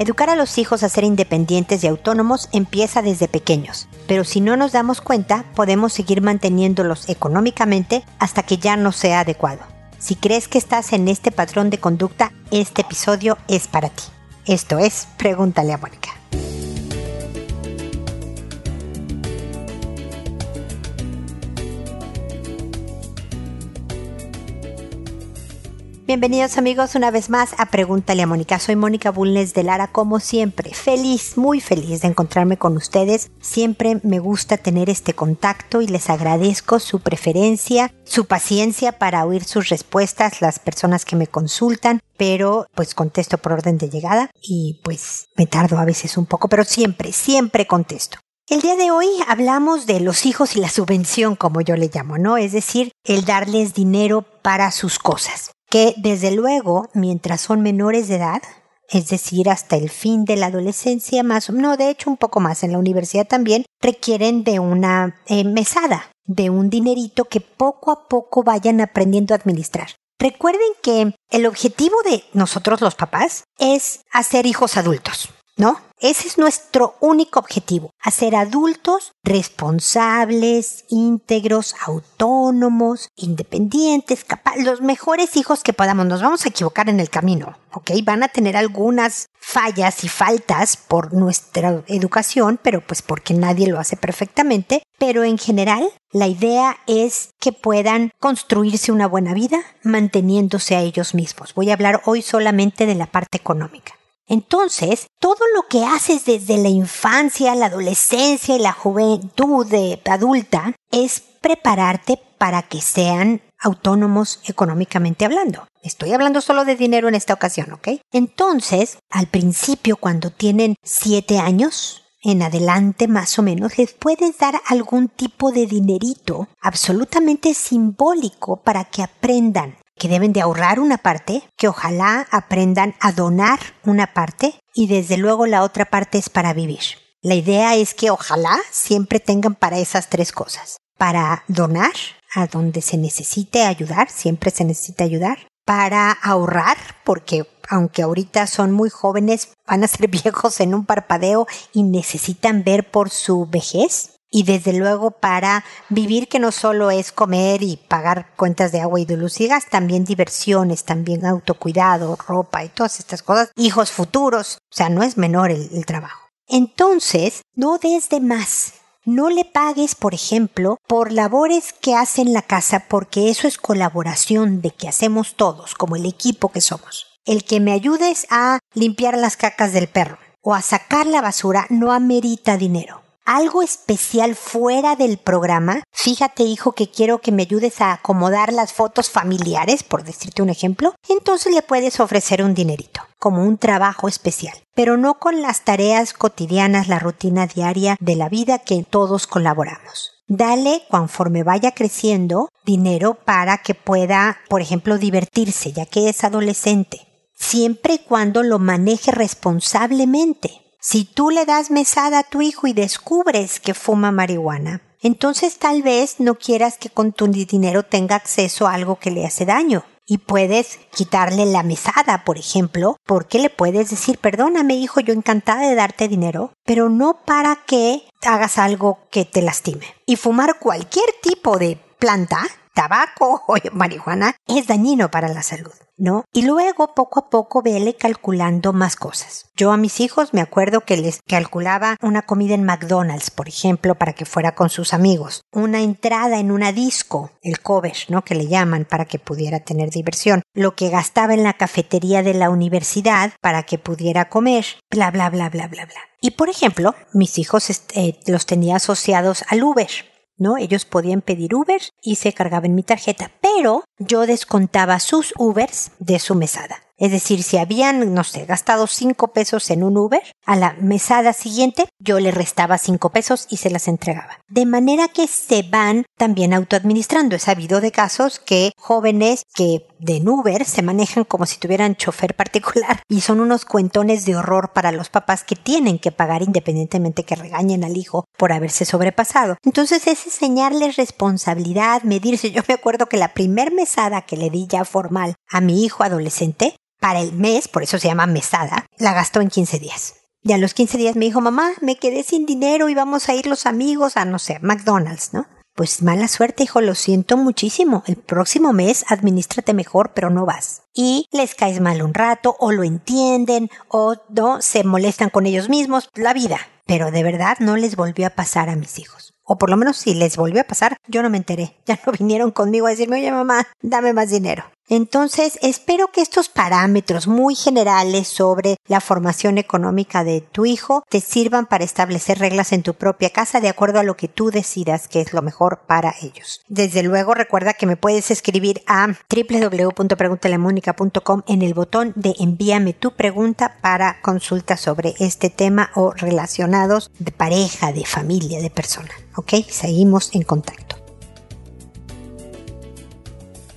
Educar a los hijos a ser independientes y autónomos empieza desde pequeños, pero si no nos damos cuenta, podemos seguir manteniéndolos económicamente hasta que ya no sea adecuado. Si crees que estás en este patrón de conducta, este episodio es para ti. Esto es Pregúntale a Mónica. Bienvenidos amigos una vez más a Pregúntale a Mónica. Soy Mónica Bulnes de Lara como siempre. Feliz, muy feliz de encontrarme con ustedes. Siempre me gusta tener este contacto y les agradezco su preferencia, su paciencia para oír sus respuestas, las personas que me consultan, pero pues contesto por orden de llegada y pues me tardo a veces un poco, pero siempre, siempre contesto. El día de hoy hablamos de los hijos y la subvención, como yo le llamo, ¿no? Es decir, el darles dinero para sus cosas que desde luego, mientras son menores de edad, es decir, hasta el fin de la adolescencia, más no, de hecho un poco más en la universidad también, requieren de una eh, mesada, de un dinerito que poco a poco vayan aprendiendo a administrar. Recuerden que el objetivo de nosotros los papás es hacer hijos adultos, ¿no? Ese es nuestro único objetivo, hacer adultos responsables, íntegros, autónomos, independientes, los mejores hijos que podamos. Nos vamos a equivocar en el camino, ¿ok? Van a tener algunas fallas y faltas por nuestra educación, pero pues porque nadie lo hace perfectamente. Pero en general, la idea es que puedan construirse una buena vida manteniéndose a ellos mismos. Voy a hablar hoy solamente de la parte económica. Entonces, todo lo que haces desde la infancia, la adolescencia y la juventud adulta es prepararte para que sean autónomos económicamente hablando. Estoy hablando solo de dinero en esta ocasión, ¿ok? Entonces, al principio, cuando tienen siete años, en adelante más o menos, les puedes dar algún tipo de dinerito absolutamente simbólico para que aprendan que deben de ahorrar una parte, que ojalá aprendan a donar una parte y desde luego la otra parte es para vivir. La idea es que ojalá siempre tengan para esas tres cosas. Para donar a donde se necesite ayudar, siempre se necesita ayudar. Para ahorrar, porque aunque ahorita son muy jóvenes, van a ser viejos en un parpadeo y necesitan ver por su vejez y desde luego para vivir que no solo es comer y pagar cuentas de agua y de luz y gas, también diversiones, también autocuidado, ropa y todas estas cosas, hijos futuros, o sea, no es menor el, el trabajo. Entonces, no des de más. No le pagues, por ejemplo, por labores que hace en la casa porque eso es colaboración de que hacemos todos, como el equipo que somos. El que me ayudes a limpiar las cacas del perro o a sacar la basura no amerita dinero algo especial fuera del programa. Fíjate, hijo, que quiero que me ayudes a acomodar las fotos familiares, por decirte un ejemplo. Entonces le puedes ofrecer un dinerito, como un trabajo especial, pero no con las tareas cotidianas, la rutina diaria de la vida que todos colaboramos. Dale, conforme vaya creciendo, dinero para que pueda, por ejemplo, divertirse, ya que es adolescente, siempre y cuando lo maneje responsablemente. Si tú le das mesada a tu hijo y descubres que fuma marihuana, entonces tal vez no quieras que con tu dinero tenga acceso a algo que le hace daño. Y puedes quitarle la mesada, por ejemplo, porque le puedes decir, perdóname hijo, yo encantada de darte dinero, pero no para que hagas algo que te lastime. Y fumar cualquier tipo de planta, tabaco o marihuana, es dañino para la salud. ¿no? Y luego poco a poco vele calculando más cosas. Yo a mis hijos me acuerdo que les calculaba una comida en McDonald's, por ejemplo, para que fuera con sus amigos, una entrada en una disco, el cover, ¿no? Que le llaman para que pudiera tener diversión, lo que gastaba en la cafetería de la universidad para que pudiera comer, bla, bla, bla, bla, bla, bla. Y por ejemplo, mis hijos este, los tenía asociados al Uber. ¿No? Ellos podían pedir Uber y se cargaban mi tarjeta, pero yo descontaba sus Ubers de su mesada. Es decir, si habían, no sé, gastado cinco pesos en un Uber, a la mesada siguiente yo le restaba cinco pesos y se las entregaba. De manera que se van también autoadministrando. He sabido de casos que jóvenes que de Uber se manejan como si tuvieran chofer particular y son unos cuentones de horror para los papás que tienen que pagar independientemente que regañen al hijo por haberse sobrepasado. Entonces es enseñarles responsabilidad, medirse. Yo me acuerdo que la primer mesada que le di ya formal a mi hijo adolescente para el mes, por eso se llama mesada, la gastó en 15 días. Y a los 15 días me dijo, mamá, me quedé sin dinero y vamos a ir los amigos a, no sé, McDonald's, ¿no? Pues mala suerte, hijo, lo siento muchísimo. El próximo mes administrate mejor, pero no vas. Y les caes mal un rato, o lo entienden, o no, se molestan con ellos mismos, la vida. Pero de verdad no les volvió a pasar a mis hijos. O por lo menos si les volvió a pasar, yo no me enteré. Ya no vinieron conmigo a decirme, oye mamá, dame más dinero. Entonces, espero que estos parámetros muy generales sobre la formación económica de tu hijo te sirvan para establecer reglas en tu propia casa de acuerdo a lo que tú decidas que es lo mejor para ellos. Desde luego, recuerda que me puedes escribir a www.preguntalemónica.com en el botón de envíame tu pregunta para consulta sobre este tema o relacionados de pareja, de familia, de persona. ¿Ok? Seguimos en contacto.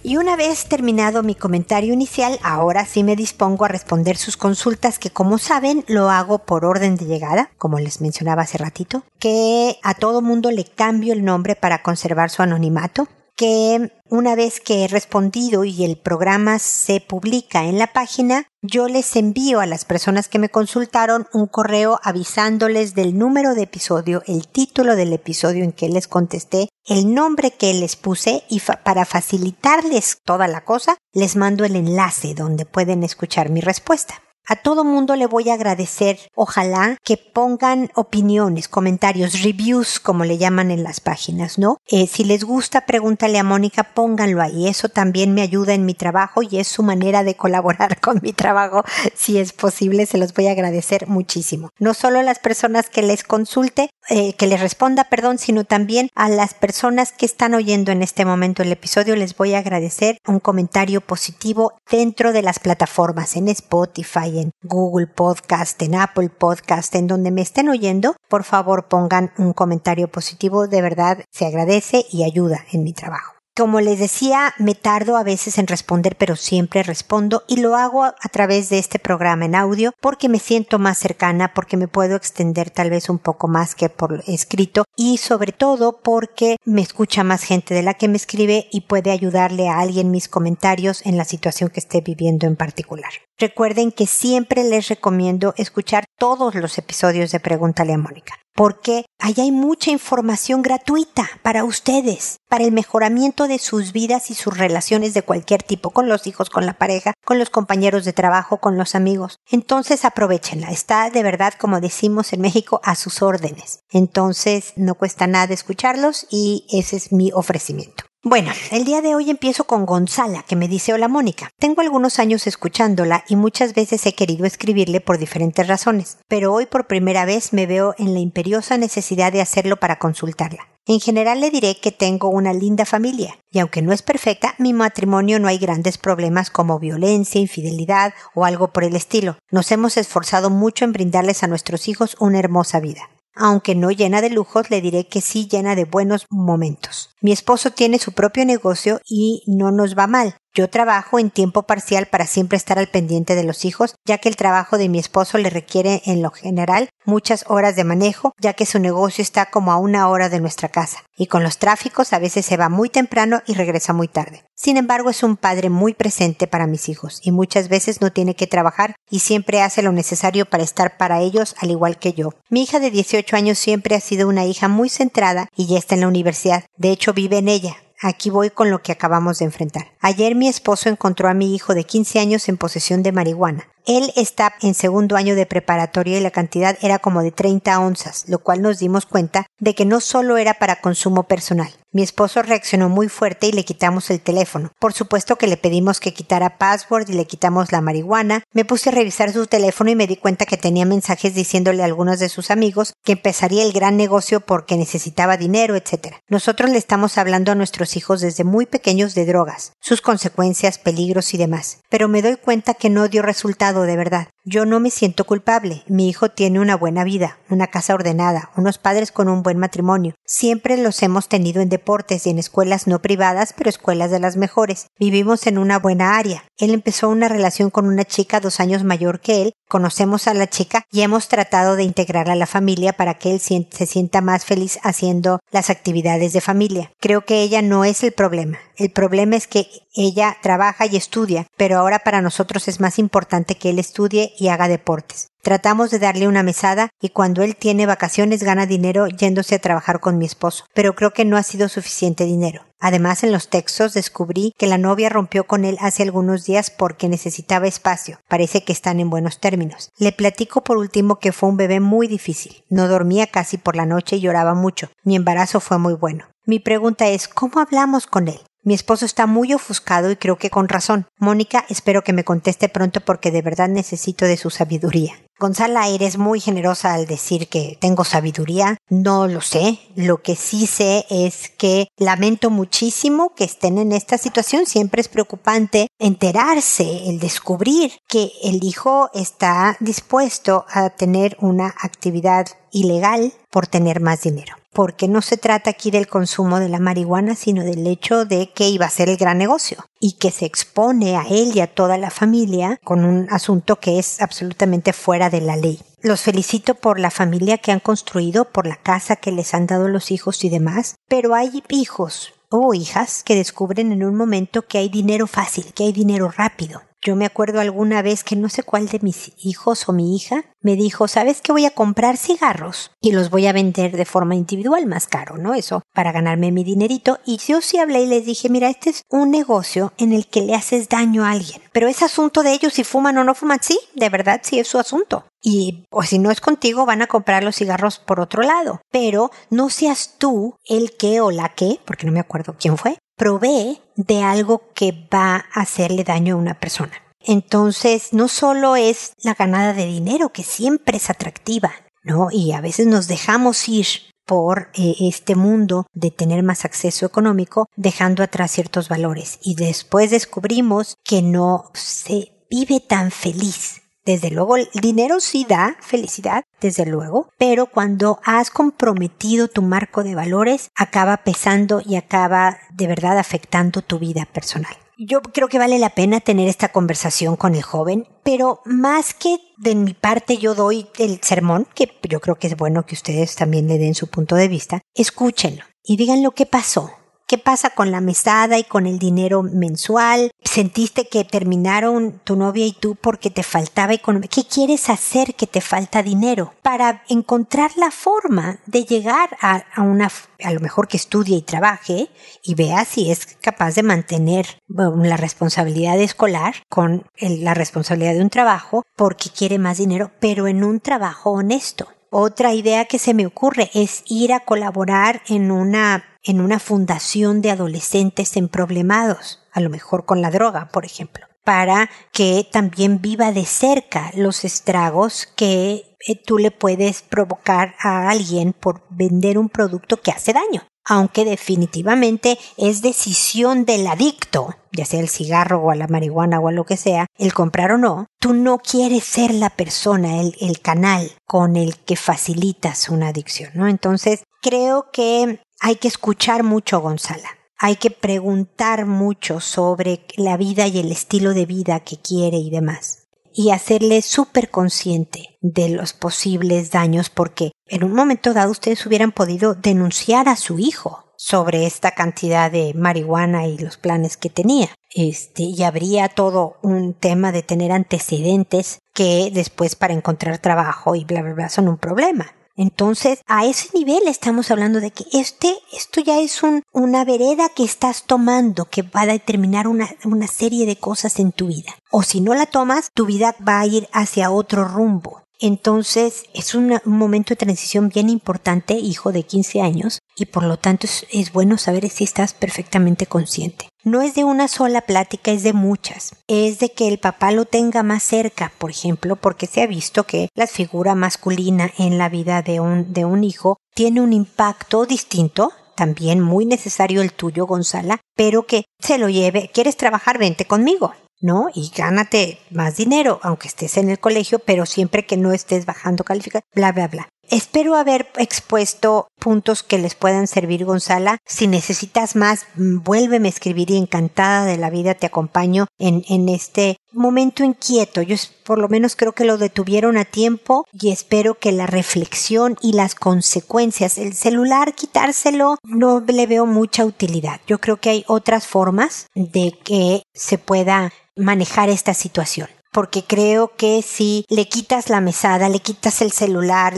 Y una vez terminado mi comentario inicial, ahora sí me dispongo a responder sus consultas que como saben lo hago por orden de llegada, como les mencionaba hace ratito, que a todo mundo le cambio el nombre para conservar su anonimato, que una vez que he respondido y el programa se publica en la página, yo les envío a las personas que me consultaron un correo avisándoles del número de episodio, el título del episodio en que les contesté, el nombre que les puse y para facilitarles toda la cosa, les mando el enlace donde pueden escuchar mi respuesta. A todo mundo le voy a agradecer, ojalá que pongan opiniones, comentarios, reviews, como le llaman en las páginas, ¿no? Eh, si les gusta, pregúntale a Mónica, pónganlo ahí. Eso también me ayuda en mi trabajo y es su manera de colaborar con mi trabajo. Si es posible, se los voy a agradecer muchísimo. No solo a las personas que les consulte, eh, que les responda, perdón, sino también a las personas que están oyendo en este momento el episodio, les voy a agradecer un comentario positivo dentro de las plataformas, en Spotify, en Google Podcast, en Apple Podcast, en donde me estén oyendo, por favor pongan un comentario positivo, de verdad se agradece y ayuda en mi trabajo. Como les decía, me tardo a veces en responder, pero siempre respondo y lo hago a través de este programa en audio porque me siento más cercana, porque me puedo extender tal vez un poco más que por escrito y sobre todo porque me escucha más gente de la que me escribe y puede ayudarle a alguien mis comentarios en la situación que esté viviendo en particular. Recuerden que siempre les recomiendo escuchar todos los episodios de Pregúntale a Mónica porque ahí hay mucha información gratuita para ustedes, para el mejoramiento de sus vidas y sus relaciones de cualquier tipo, con los hijos, con la pareja, con los compañeros de trabajo, con los amigos. Entonces aprovechenla, está de verdad, como decimos en México, a sus órdenes. Entonces no cuesta nada escucharlos y ese es mi ofrecimiento. Bueno, el día de hoy empiezo con Gonzala, que me dice Hola Mónica. Tengo algunos años escuchándola y muchas veces he querido escribirle por diferentes razones, pero hoy por primera vez me veo en la imperiosa necesidad de hacerlo para consultarla. En general le diré que tengo una linda familia, y aunque no es perfecta, mi matrimonio no hay grandes problemas como violencia, infidelidad o algo por el estilo. Nos hemos esforzado mucho en brindarles a nuestros hijos una hermosa vida. Aunque no llena de lujos, le diré que sí llena de buenos momentos. Mi esposo tiene su propio negocio y no nos va mal. Yo trabajo en tiempo parcial para siempre estar al pendiente de los hijos, ya que el trabajo de mi esposo le requiere en lo general muchas horas de manejo, ya que su negocio está como a una hora de nuestra casa, y con los tráficos a veces se va muy temprano y regresa muy tarde. Sin embargo, es un padre muy presente para mis hijos, y muchas veces no tiene que trabajar y siempre hace lo necesario para estar para ellos al igual que yo. Mi hija de 18 años siempre ha sido una hija muy centrada y ya está en la universidad. De hecho, vive en ella, Aquí voy con lo que acabamos de enfrentar. Ayer mi esposo encontró a mi hijo de 15 años en posesión de marihuana. Él está en segundo año de preparatoria y la cantidad era como de 30 onzas, lo cual nos dimos cuenta de que no solo era para consumo personal. Mi esposo reaccionó muy fuerte y le quitamos el teléfono. Por supuesto que le pedimos que quitara password y le quitamos la marihuana. Me puse a revisar su teléfono y me di cuenta que tenía mensajes diciéndole a algunos de sus amigos que empezaría el gran negocio porque necesitaba dinero, etc. Nosotros le estamos hablando a nuestros hijos desde muy pequeños de drogas, sus consecuencias, peligros y demás. Pero me doy cuenta que no dio resultado de verdad. Yo no me siento culpable. Mi hijo tiene una buena vida, una casa ordenada, unos padres con un buen matrimonio. Siempre los hemos tenido en deportes y en escuelas no privadas, pero escuelas de las mejores. Vivimos en una buena área. Él empezó una relación con una chica dos años mayor que él. Conocemos a la chica y hemos tratado de integrar a la familia para que él se sienta más feliz haciendo las actividades de familia. Creo que ella no es el problema. El problema es que ella trabaja y estudia, pero ahora para nosotros es más importante que él estudie y haga deportes. Tratamos de darle una mesada y cuando él tiene vacaciones gana dinero yéndose a trabajar con mi esposo, pero creo que no ha sido suficiente dinero. Además, en los textos descubrí que la novia rompió con él hace algunos días porque necesitaba espacio. Parece que están en buenos términos. Le platico por último que fue un bebé muy difícil. No dormía casi por la noche y lloraba mucho. Mi embarazo fue muy bueno. Mi pregunta es, ¿cómo hablamos con él? Mi esposo está muy ofuscado y creo que con razón. Mónica, espero que me conteste pronto porque de verdad necesito de su sabiduría. Gonzala, eres muy generosa al decir que tengo sabiduría. No lo sé. Lo que sí sé es que lamento muchísimo que estén en esta situación. Siempre es preocupante enterarse, el descubrir que el hijo está dispuesto a tener una actividad ilegal por tener más dinero porque no se trata aquí del consumo de la marihuana, sino del hecho de que iba a ser el gran negocio y que se expone a él y a toda la familia con un asunto que es absolutamente fuera de la ley. Los felicito por la familia que han construido, por la casa que les han dado los hijos y demás, pero hay hijos o hijas que descubren en un momento que hay dinero fácil, que hay dinero rápido, yo me acuerdo alguna vez que no sé cuál de mis hijos o mi hija me dijo, ¿sabes que voy a comprar cigarros? Y los voy a vender de forma individual más caro, ¿no? Eso para ganarme mi dinerito. Y yo sí hablé y les dije, mira, este es un negocio en el que le haces daño a alguien. Pero es asunto de ellos si fuman o no fuman. Sí, de verdad, sí es su asunto. Y o si no es contigo, van a comprar los cigarros por otro lado. Pero no seas tú el que o la que, porque no me acuerdo quién fue, provee de algo que va a hacerle daño a una persona. Entonces, no solo es la ganada de dinero, que siempre es atractiva, ¿no? Y a veces nos dejamos ir por eh, este mundo de tener más acceso económico, dejando atrás ciertos valores. Y después descubrimos que no se vive tan feliz desde luego, el dinero sí da felicidad, desde luego, pero cuando has comprometido tu marco de valores, acaba pesando y acaba de verdad afectando tu vida personal. Yo creo que vale la pena tener esta conversación con el joven, pero más que de mi parte yo doy el sermón, que yo creo que es bueno que ustedes también le den su punto de vista, escúchenlo y digan lo que pasó, ¿Qué pasa con la mesada y con el dinero mensual? ¿Sentiste que terminaron tu novia y tú porque te faltaba economía? ¿Qué quieres hacer que te falta dinero? Para encontrar la forma de llegar a, una, a lo mejor que estudie y trabaje y vea si es capaz de mantener la responsabilidad escolar con la responsabilidad de un trabajo porque quiere más dinero, pero en un trabajo honesto. Otra idea que se me ocurre es ir a colaborar en una en una fundación de adolescentes en problemados, a lo mejor con la droga, por ejemplo, para que también viva de cerca los estragos que eh, tú le puedes provocar a alguien por vender un producto que hace daño aunque definitivamente es decisión del adicto, ya sea el cigarro o a la marihuana o a lo que sea, el comprar o no, tú no quieres ser la persona, el, el canal con el que facilitas una adicción, ¿no? Entonces, creo que hay que escuchar mucho Gonzala. Hay que preguntar mucho sobre la vida y el estilo de vida que quiere y demás. Y hacerle súper consciente de los posibles daños porque en un momento dado ustedes hubieran podido denunciar a su hijo sobre esta cantidad de marihuana y los planes que tenía. Este, y habría todo un tema de tener antecedentes que después para encontrar trabajo y bla bla bla son un problema. Entonces, a ese nivel estamos hablando de que este, esto ya es un, una vereda que estás tomando que va a determinar una, una serie de cosas en tu vida. O si no la tomas, tu vida va a ir hacia otro rumbo. Entonces es un, momento de transición bien importante, hijo de 15 años, y por lo tanto es, bueno saber si estás perfectamente consciente. No es de una sola plática, es de muchas. Es de que el papá lo tenga más cerca, por ejemplo, porque se ha visto que la figura masculina en la vida de un, de un hijo tiene un impacto distinto también muy necesario el tuyo, Gonzala, pero que se lo lleve. ¿Quieres trabajar? Vente conmigo. ¿no? Y gánate más dinero, aunque estés en el colegio, pero siempre que no estés bajando calificación, bla, bla, bla. Espero haber expuesto puntos que les puedan servir, Gonzala. Si necesitas más, mm, vuélveme a escribir y encantada de la vida te acompaño en, en este momento inquieto. Yo por lo menos creo que lo detuvieron a tiempo y espero que la reflexión y las consecuencias, el celular, quitárselo, no le veo mucha utilidad. Yo creo que hay otras formas de que se pueda manejar esta situación porque creo que si le quitas la mesada, le quitas el celular,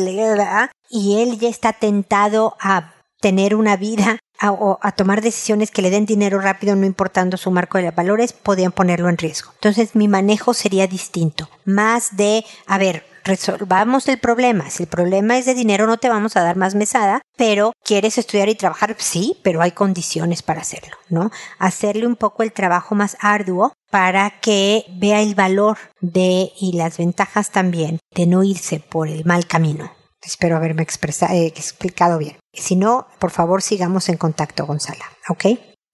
y él ya está tentado a tener una vida o a tomar decisiones que le den dinero rápido, no importando su marco de valores, podían ponerlo en riesgo. Entonces mi manejo sería distinto, más de, a ver, resolvamos el problema. Si el problema es de dinero, no te vamos a dar más mesada, pero quieres estudiar y trabajar, sí, pero hay condiciones para hacerlo, ¿no? Hacerle un poco el trabajo más arduo para que vea el valor de y las ventajas también de no irse por el mal camino. Espero haberme eh, explicado bien. Si no, por favor sigamos en contacto, Gonzala, ¿ok?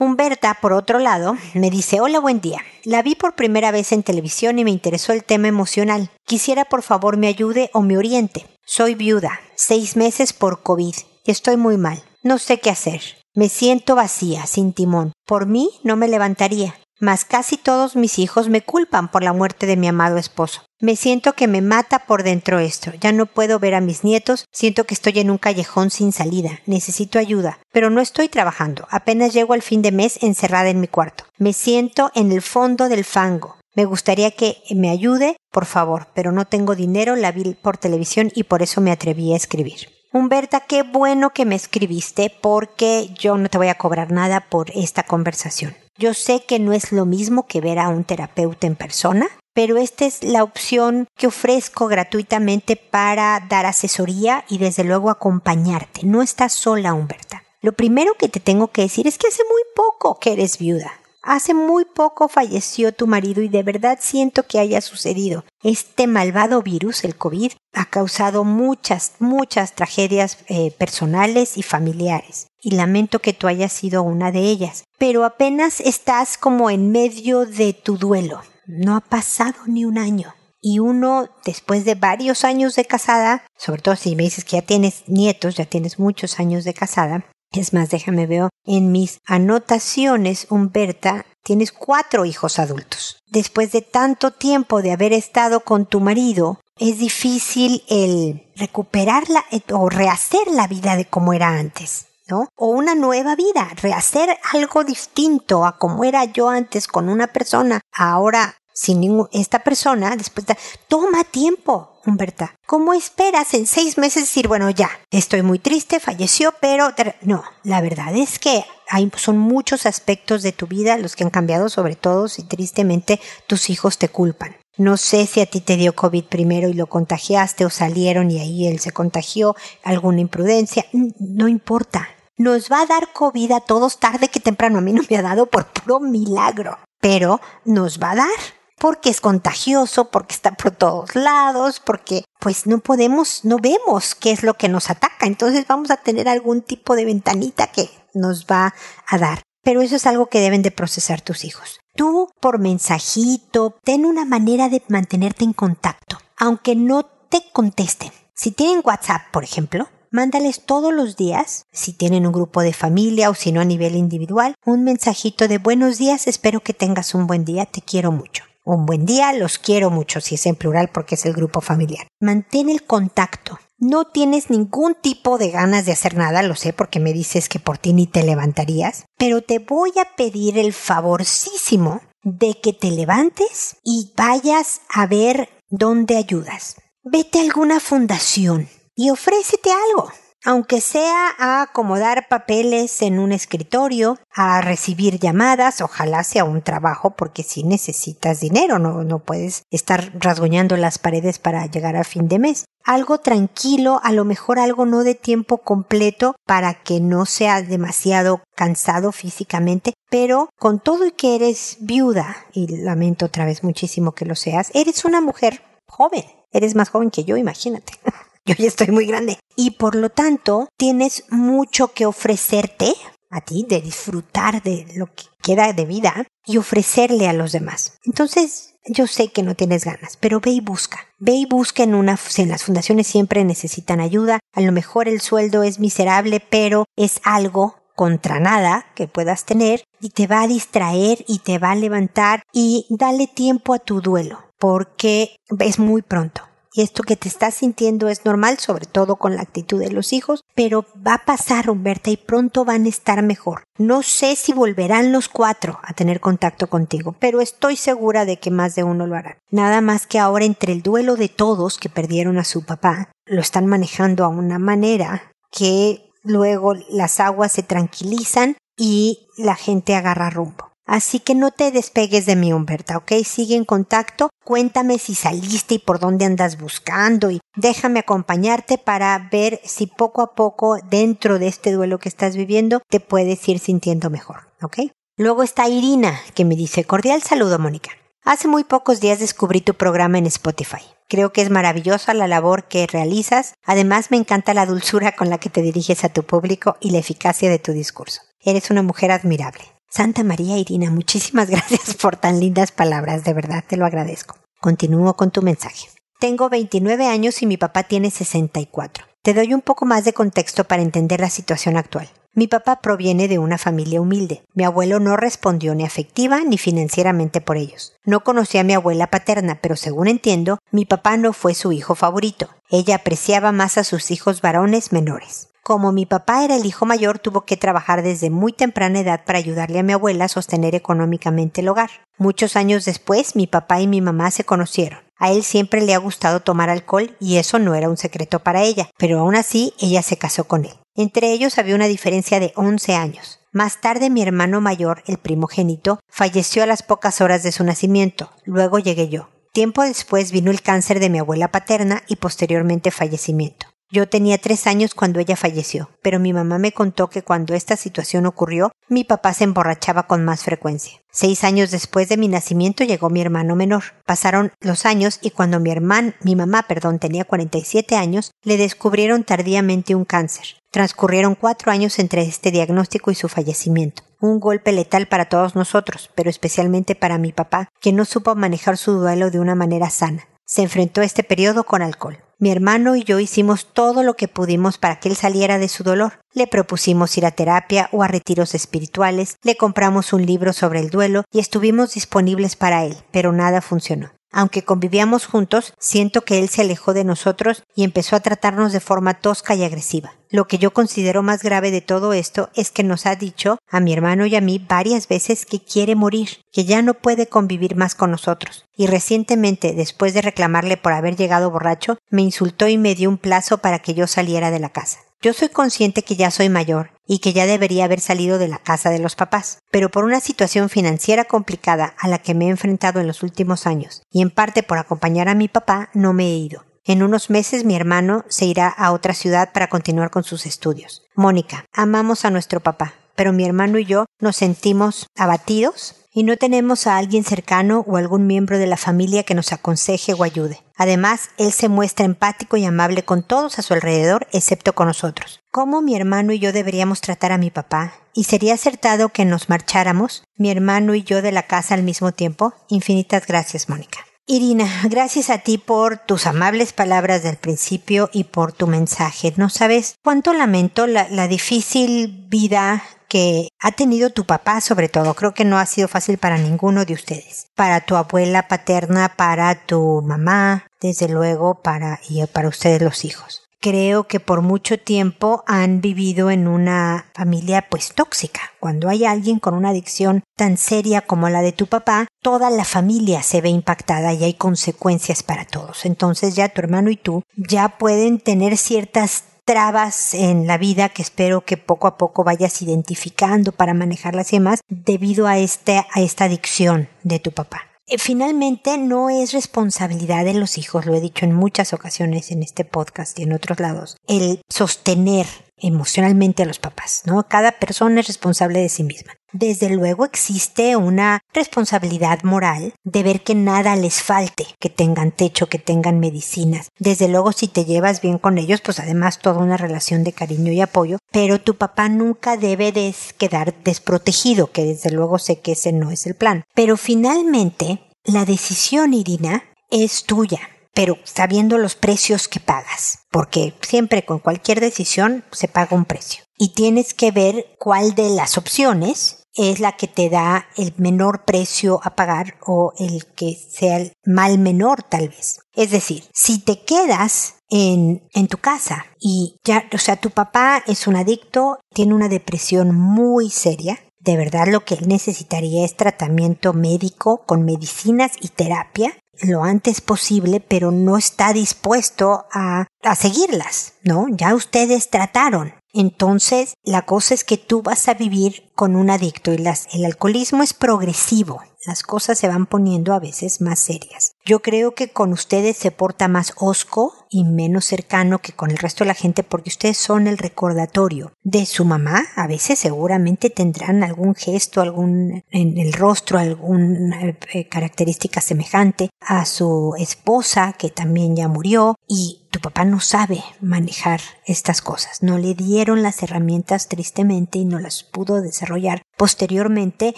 Humberta, por otro lado, me dice, hola, buen día. La vi por primera vez en televisión y me interesó el tema emocional. Quisiera por favor me ayude o me oriente. Soy viuda, seis meses por COVID estoy muy mal. No sé qué hacer. Me siento vacía, sin timón. Por mí no me levantaría mas casi todos mis hijos me culpan por la muerte de mi amado esposo. Me siento que me mata por dentro esto. Ya no puedo ver a mis nietos, siento que estoy en un callejón sin salida. Necesito ayuda. Pero no estoy trabajando. Apenas llego al fin de mes encerrada en mi cuarto. Me siento en el fondo del fango. Me gustaría que me ayude, por favor, pero no tengo dinero, la vi por televisión y por eso me atreví a escribir. Humberta, qué bueno que me escribiste porque yo no te voy a cobrar nada por esta conversación. Yo sé que no es lo mismo que ver a un terapeuta en persona, pero esta es la opción que ofrezco gratuitamente para dar asesoría y desde luego acompañarte. No estás sola, Humberta. Lo primero que te tengo que decir es que hace muy poco que eres viuda. Hace muy poco falleció tu marido y de verdad siento que haya sucedido. Este malvado virus, el COVID, ha causado muchas, muchas tragedias eh, personales y familiares. Y lamento que tú hayas sido una de ellas. Pero apenas estás como en medio de tu duelo. No ha pasado ni un año. Y uno, después de varios años de casada, sobre todo si me dices que ya tienes nietos, ya tienes muchos años de casada, es más, déjame ver en mis anotaciones, Humberta, tienes cuatro hijos adultos. Después de tanto tiempo de haber estado con tu marido, es difícil el recuperarla o rehacer la vida de como era antes. O una nueva vida, rehacer algo distinto a como era yo antes con una persona, ahora sin ningún, esta persona, después de, toma tiempo, Humberta. ¿Cómo esperas en seis meses decir, bueno, ya, estoy muy triste, falleció, pero no, la verdad es que hay, son muchos aspectos de tu vida los que han cambiado, sobre todo si tristemente tus hijos te culpan. No sé si a ti te dio COVID primero y lo contagiaste o salieron y ahí él se contagió, alguna imprudencia, no importa. Nos va a dar COVID a todos tarde que temprano. A mí no me ha dado por puro milagro, pero nos va a dar porque es contagioso, porque está por todos lados, porque pues no podemos, no vemos qué es lo que nos ataca. Entonces vamos a tener algún tipo de ventanita que nos va a dar. Pero eso es algo que deben de procesar tus hijos. Tú, por mensajito, ten una manera de mantenerte en contacto, aunque no te contesten. Si tienen WhatsApp, por ejemplo, mándales todos los días, si tienen un grupo de familia o si no a nivel individual, un mensajito de buenos días, espero que tengas un buen día, te quiero mucho un buen día, los quiero mucho si es en plural porque es el grupo familiar. Mantén el contacto. No tienes ningún tipo de ganas de hacer nada, lo sé porque me dices que por ti ni te levantarías, pero te voy a pedir el favorcísimo de que te levantes y vayas a ver dónde ayudas. Vete a alguna fundación y ofrécete algo aunque sea a acomodar papeles en un escritorio, a recibir llamadas, ojalá sea un trabajo porque si necesitas dinero, no, no puedes estar rasguñando las paredes para llegar a fin de mes. Algo tranquilo, a lo mejor algo no de tiempo completo para que no sea demasiado cansado físicamente, pero con todo y que eres viuda, y lamento otra vez muchísimo que lo seas, eres una mujer joven, eres más joven que yo, imagínate. yo ya estoy muy grande. Y por lo tanto, tienes mucho que ofrecerte a ti, de disfrutar de lo que queda de vida y ofrecerle a los demás. Entonces, Yo sé que no tienes ganas, pero ve y busca. Ve y busca en una, en las fundaciones siempre necesitan ayuda. A lo mejor el sueldo es miserable, pero es algo contra nada que puedas tener y te va a distraer y te va a levantar y dale tiempo a tu duelo porque es muy pronto. Y esto que te estás sintiendo es normal, sobre todo con la actitud de los hijos, pero va a pasar, Humberta, y pronto van a estar mejor. No sé si volverán los cuatro a tener contacto contigo, pero estoy segura de que más de uno lo harán. Nada más que ahora entre el duelo de todos que perdieron a su papá, lo están manejando a una manera que luego las aguas se tranquilizan y la gente agarra rumbo. Así que no te despegues de mí, Humberta, ¿ok? Sigue en contacto, cuéntame si saliste y por dónde andas buscando y déjame acompañarte para ver si poco a poco dentro de este duelo que estás viviendo te puedes ir sintiendo mejor, ¿ok? Luego está Irina, que me dice cordial saludo, Mónica. Hace muy pocos días descubrí tu programa en Spotify. Creo que es maravillosa la labor que realizas. Además, me encanta la dulzura con la que te diriges a tu público y la eficacia de tu discurso. Eres una mujer admirable. Santa María Irina, muchísimas gracias por tan lindas palabras, de verdad te lo agradezco. Continúo con tu mensaje. Tengo 29 años y mi papá tiene 64. Te doy un poco más de contexto para entender la situación actual. Mi papá proviene de una familia humilde. Mi abuelo no respondió ni afectiva ni financieramente por ellos. No conocí a mi abuela paterna, pero según entiendo, mi papá no fue su hijo favorito. Ella apreciaba más a sus hijos varones menores. Como mi papá era el hijo mayor, tuvo que trabajar desde muy temprana edad para ayudarle a mi abuela a sostener económicamente el hogar. Muchos años después, mi papá y mi mamá se conocieron. A él siempre le ha gustado tomar alcohol y eso no era un secreto para ella, pero aún así ella se casó con él. Entre ellos había una diferencia de 11 años. Más tarde mi hermano mayor, el primogénito, falleció a las pocas horas de su nacimiento. Luego llegué yo. Tiempo después vino el cáncer de mi abuela paterna y posteriormente fallecimiento. Yo tenía tres años cuando ella falleció, pero mi mamá me contó que cuando esta situación ocurrió, mi papá se emborrachaba con más frecuencia. Seis años después de mi nacimiento llegó mi hermano menor. Pasaron los años y cuando mi hermano, mi mamá, perdón, tenía 47 años, le descubrieron tardíamente un cáncer. Transcurrieron cuatro años entre este diagnóstico y su fallecimiento. Un golpe letal para todos nosotros, pero especialmente para mi papá, que no supo manejar su duelo de una manera sana. Se enfrentó a este periodo con alcohol. Mi hermano y yo hicimos todo lo que pudimos para que él saliera de su dolor. Le propusimos ir a terapia o a retiros espirituales, le compramos un libro sobre el duelo y estuvimos disponibles para él, pero nada funcionó. Aunque convivíamos juntos, siento que él se alejó de nosotros y empezó a tratarnos de forma tosca y agresiva. Lo que yo considero más grave de todo esto es que nos ha dicho, a mi hermano y a mí, varias veces que quiere morir, que ya no puede convivir más con nosotros. Y recientemente, después de reclamarle por haber llegado borracho, me insultó y me dio un plazo para que yo saliera de la casa. Yo soy consciente que ya soy mayor y que ya debería haber salido de la casa de los papás, pero por una situación financiera complicada a la que me he enfrentado en los últimos años, y en parte por acompañar a mi papá, no me he ido. En unos meses mi hermano se irá a otra ciudad para continuar con sus estudios. Mónica, amamos a nuestro papá, pero mi hermano y yo nos sentimos abatidos y no tenemos a alguien cercano o algún miembro de la familia que nos aconseje o ayude. Además, él se muestra empático y amable con todos a su alrededor, excepto con nosotros. ¿Cómo mi hermano y yo deberíamos tratar a mi papá? ¿Y sería acertado que nos marcháramos, mi hermano y yo de la casa al mismo tiempo? Infinitas gracias, Mónica. Irina, gracias a ti por tus amables palabras del principio y por tu mensaje. No sabes cuánto lamento la, la difícil vida que ha tenido tu papá sobre todo. Creo que no ha sido fácil para ninguno de ustedes. Para tu abuela paterna, para tu mamá, desde luego para y para ustedes los hijos. Creo que por mucho tiempo han vivido en una familia pues tóxica. Cuando hay alguien con una adicción tan seria como la de tu papá, toda la familia se ve impactada y hay consecuencias para todos. Entonces ya tu hermano y tú ya pueden tener ciertas trabas en la vida que espero que poco a poco vayas identificando para manejarlas y demás debido a, este, a esta adicción de tu papá. Eh, finalmente, no es responsabilidad de los hijos, lo he dicho en muchas ocasiones en este podcast y en otros lados, el sostener emocionalmente a los papás, ¿no? Cada persona es responsable de sí misma. Desde luego existe una responsabilidad moral de ver que nada les falte, que tengan techo, que tengan medicinas. Desde luego si te llevas bien con ellos, pues además toda una relación de cariño y apoyo, pero tu papá nunca debe de quedar desprotegido, que desde luego sé que ese no es el plan. Pero finalmente La decisión, Irina, es tuya pero sabiendo los precios que pagas, porque siempre con cualquier decisión se paga un precio. Y tienes que ver cuál de las opciones es la que te da el menor precio a pagar o el que sea el mal menor tal vez. Es decir, si te quedas en, en tu casa y ya, o sea, tu papá es un adicto, tiene una depresión muy seria, de verdad lo que él necesitaría es tratamiento médico con medicinas y terapia lo antes posible, pero no está dispuesto a, a seguirlas, ¿no? Ya ustedes trataron. Entonces, la cosa es que tú vas a vivir con un adicto y las, el alcoholismo es progresivo. Las cosas se van poniendo a veces más serias. Yo creo que con ustedes se porta más osco y menos cercano que con el resto de la gente porque ustedes son el recordatorio de su mamá. A veces seguramente tendrán algún gesto, algún en el rostro, alguna eh, característica semejante a su esposa que también ya murió y tu papá no sabe manejar estas cosas. No le dieron las herramientas tristemente y no las pudo desarrollar posteriormente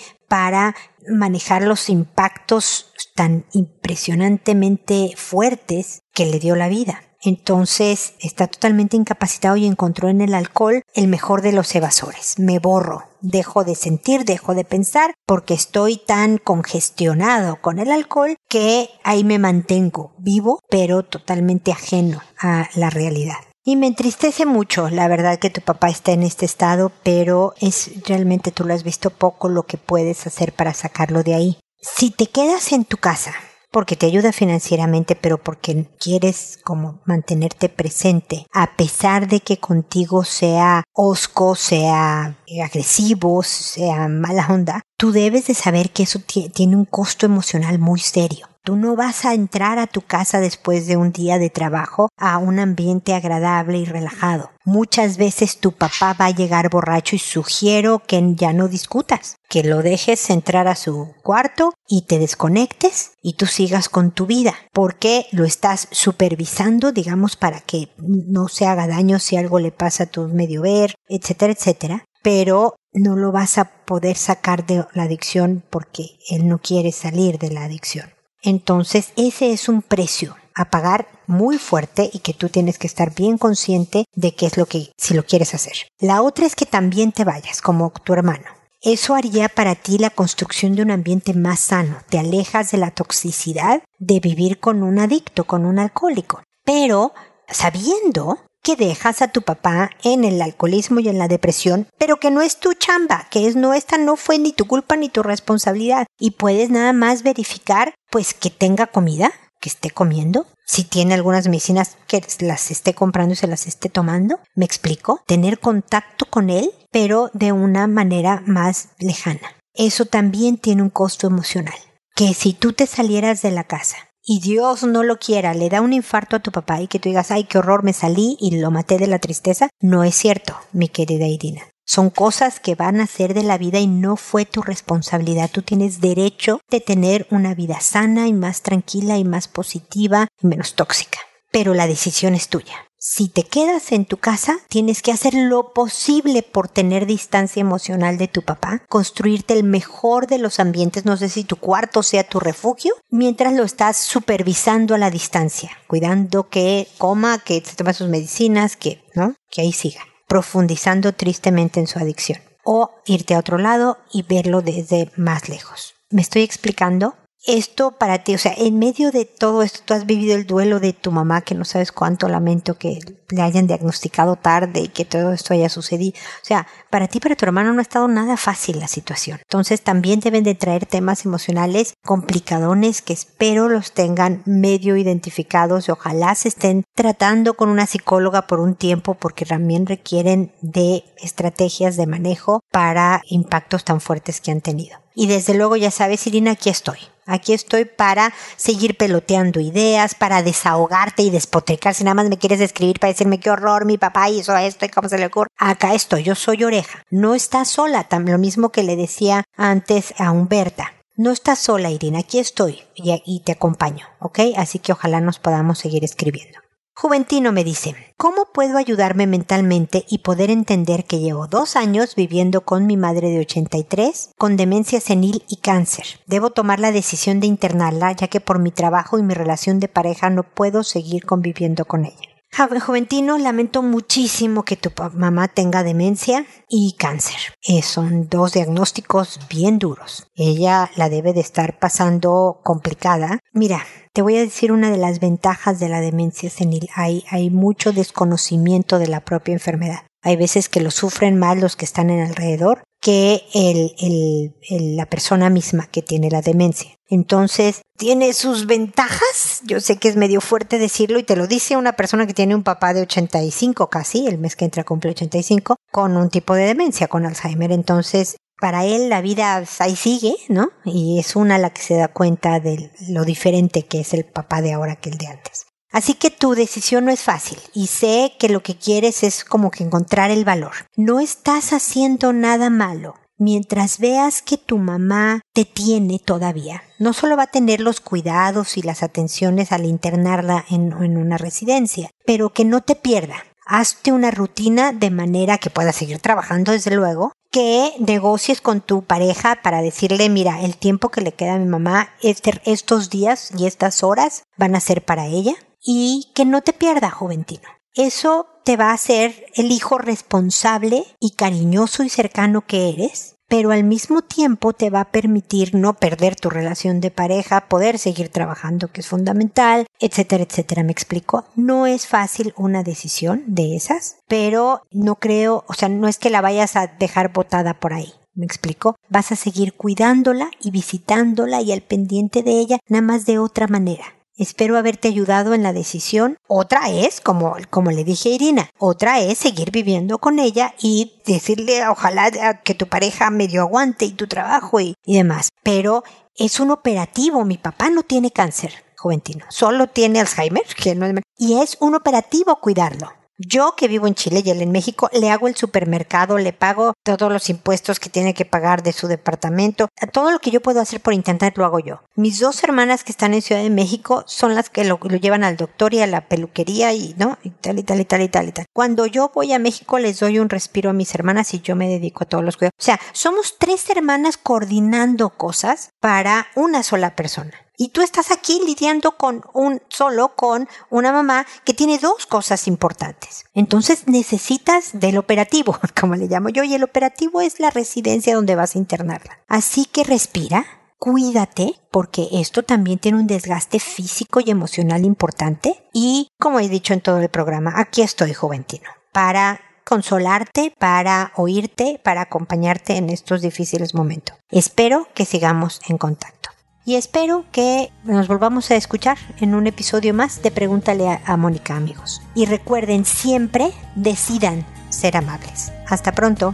para manejar los impactos tan impresionantemente fuertes que le dio la vida. Entonces está totalmente incapacitado y encontró en el alcohol el mejor de los evasores. Me borro, dejo de sentir, dejo de pensar, porque estoy tan congestionado con el alcohol que ahí me mantengo vivo, pero totalmente ajeno a la realidad. Y me entristece mucho, la verdad, que tu papá está en este estado, pero es realmente tú lo has visto poco lo que puedes hacer para sacarlo de ahí. Si te quedas en tu casa, porque te ayuda financieramente, pero porque quieres como mantenerte presente, a pesar de que contigo sea osco, sea agresivo, sea mala onda, tú debes de saber que eso tiene un costo emocional muy serio. Tú no vas a entrar a tu casa después de un día de trabajo a un ambiente agradable y relajado. Muchas veces tu papá va a llegar borracho y sugiero que ya no discutas, que lo dejes entrar a su cuarto y te desconectes y tú sigas con tu vida, porque lo estás supervisando, digamos, para que no se haga daño si algo le pasa a tu medio ver, etcétera, etcétera pero no lo vas a poder sacar de la adicción porque él no quiere salir de la adicción. Entonces ese es un precio a pagar muy fuerte y que tú tienes que estar bien consciente de qué es lo que si lo quieres hacer. La otra es que también te vayas como tu hermano. Eso haría para ti la construcción de un ambiente más sano. Te alejas de la toxicidad de vivir con un adicto, con un alcohólico. Pero sabiendo que dejas a tu papá en el alcoholismo y en la depresión, pero que no es tu chamba, que es no esta no fue ni tu culpa ni tu responsabilidad y puedes nada más verificar pues que tenga comida, que esté comiendo, si tiene algunas medicinas que las esté comprando y se las esté tomando, me explico, tener contacto con él, pero de una manera más lejana. Eso también tiene un costo emocional. Que si tú te salieras de la casa y Dios no lo quiera, le da un infarto a tu papá y que tú digas, ay, qué horror, me salí y lo maté de la tristeza, no es cierto, mi querida Irina. Son cosas que van a ser de la vida y no fue tu responsabilidad. Tú tienes derecho de tener una vida sana y más tranquila y más positiva y menos tóxica. Pero la decisión es tuya. Si te quedas en tu casa, tienes que hacer lo posible por tener distancia emocional de tu papá, construirte el mejor de los ambientes, no sé si tu cuarto sea tu refugio, mientras lo estás supervisando a la distancia, cuidando que coma, que se tome sus medicinas, que, ¿no? Que ahí siga, profundizando tristemente en su adicción. O irte a otro lado y verlo desde más lejos. ¿Me estoy explicando? Esto para ti, o sea, en medio de todo esto, tú has vivido el duelo de tu mamá, que no sabes cuánto lamento que le hayan diagnosticado tarde y que todo esto haya sucedido. O sea, para ti, para tu hermano no ha estado nada fácil la situación. Entonces también deben de traer temas emocionales complicadones que espero los tengan medio identificados y ojalá se estén tratando con una psicóloga por un tiempo porque también requieren de estrategias de manejo para impactos tan fuertes que han tenido. Y desde luego ya sabes, Irina, aquí estoy. Aquí estoy para seguir peloteando ideas, para desahogarte y despotricar. Si nada más me quieres escribir para decirme qué horror, mi papá hizo esto y cómo se le ocurre. Acá estoy, yo soy oreja. No estás sola, lo mismo que le decía antes a Humberta. No estás sola, Irina, aquí estoy y, y te acompaño, ¿ok? Así que ojalá nos podamos seguir escribiendo. Juventino me dice, ¿cómo puedo ayudarme mentalmente y poder entender que llevo dos años viviendo con mi madre de 83 con demencia senil y cáncer? Debo tomar la decisión de internarla ya que por mi trabajo y mi relación de pareja no puedo seguir conviviendo con ella. Juventino, lamento muchísimo que tu mamá tenga demencia y cáncer. Eh, son dos diagnósticos bien duros. Ella la debe de estar pasando complicada. Mira, te voy a decir una de las ventajas de la demencia senil. Hay, hay mucho desconocimiento de la propia enfermedad. Hay veces que lo sufren más los que están en alrededor que el, la persona misma que tiene la demencia. Entonces, tiene sus ventajas. Yo sé que es medio fuerte decirlo y te lo dice una persona que tiene un papá de 85 casi, el mes que entra cumple 85, con un tipo de demencia, con Alzheimer. Entonces, para él la vida ahí sigue, ¿no? Y es una la que se da cuenta de lo diferente que es el papá de ahora que el de antes. Así que tu decisión no es fácil y sé que lo que quieres es como que encontrar el valor. No estás haciendo nada malo. Mientras veas que tu mamá te tiene todavía, no solo va a tener los cuidados y las atenciones al internarla en, en una residencia, pero que no te pierda. Hazte una rutina de manera que puedas seguir trabajando, desde luego, que negocies con tu pareja para decirle, mira, el tiempo que le queda a mi mamá, este, estos días y estas horas van a ser para ella y que no te pierda, Juventino. Eso te va a hacer el hijo responsable y cariñoso y cercano que eres, pero al mismo tiempo te va a permitir no perder tu relación de pareja, poder seguir trabajando, que es fundamental, etcétera, etcétera. ¿Me explico? No es fácil una decisión de esas, pero no creo, o sea, no es que la vayas a dejar botada por ahí. ¿Me explico? Vas a seguir cuidándola y visitándola y al pendiente de ella, nada más de otra manera. Espero haberte ayudado en la decisión. Otra es, como, como le dije a Irina, otra es seguir viviendo con ella y decirle ojalá que tu pareja medio aguante y tu trabajo y, y demás. Pero es un operativo. Mi papá no tiene cáncer, Juventino. Solo tiene Alzheimer, que no es... Y es un operativo cuidarlo. Yo que vivo en Chile y él en México, le hago el supermercado, le pago todos los impuestos que tiene que pagar de su departamento. Todo lo que yo puedo hacer por internet lo hago yo. Mis dos hermanas que están en Ciudad de México son las que lo, llevan al doctor y a la peluquería y, ¿no? Y tal y tal y tal y tal y tal. Cuando yo voy a México les doy un respiro a mis hermanas y yo me dedico a todos los cuidados. O sea, somos tres hermanas coordinando cosas para una sola persona. Y tú estás aquí lidiando con un solo con una mamá que tiene dos cosas importantes. Entonces necesitas del operativo, como le llamo yo, y el operativo es la residencia donde vas a internarla. Así que respira, cuídate, porque esto también tiene un desgaste físico y emocional importante. Y como he dicho en todo el programa, aquí estoy, Juventino, para consolarte, para oírte, para acompañarte en estos difíciles momentos. Espero que sigamos en contacto y espero que nos volvamos a escuchar en un episodio más de Pregúntale a, Mónica amigos. Y recuerden siempre, decidan ser amables. Hasta pronto.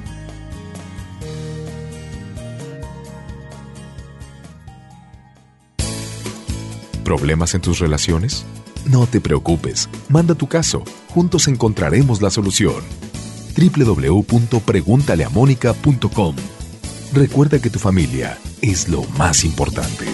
¿Problemas en tus relaciones? No te preocupes, manda tu caso, juntos encontraremos la solución. www.preguntaleamónica.com Recuerda que tu familia es lo más importante.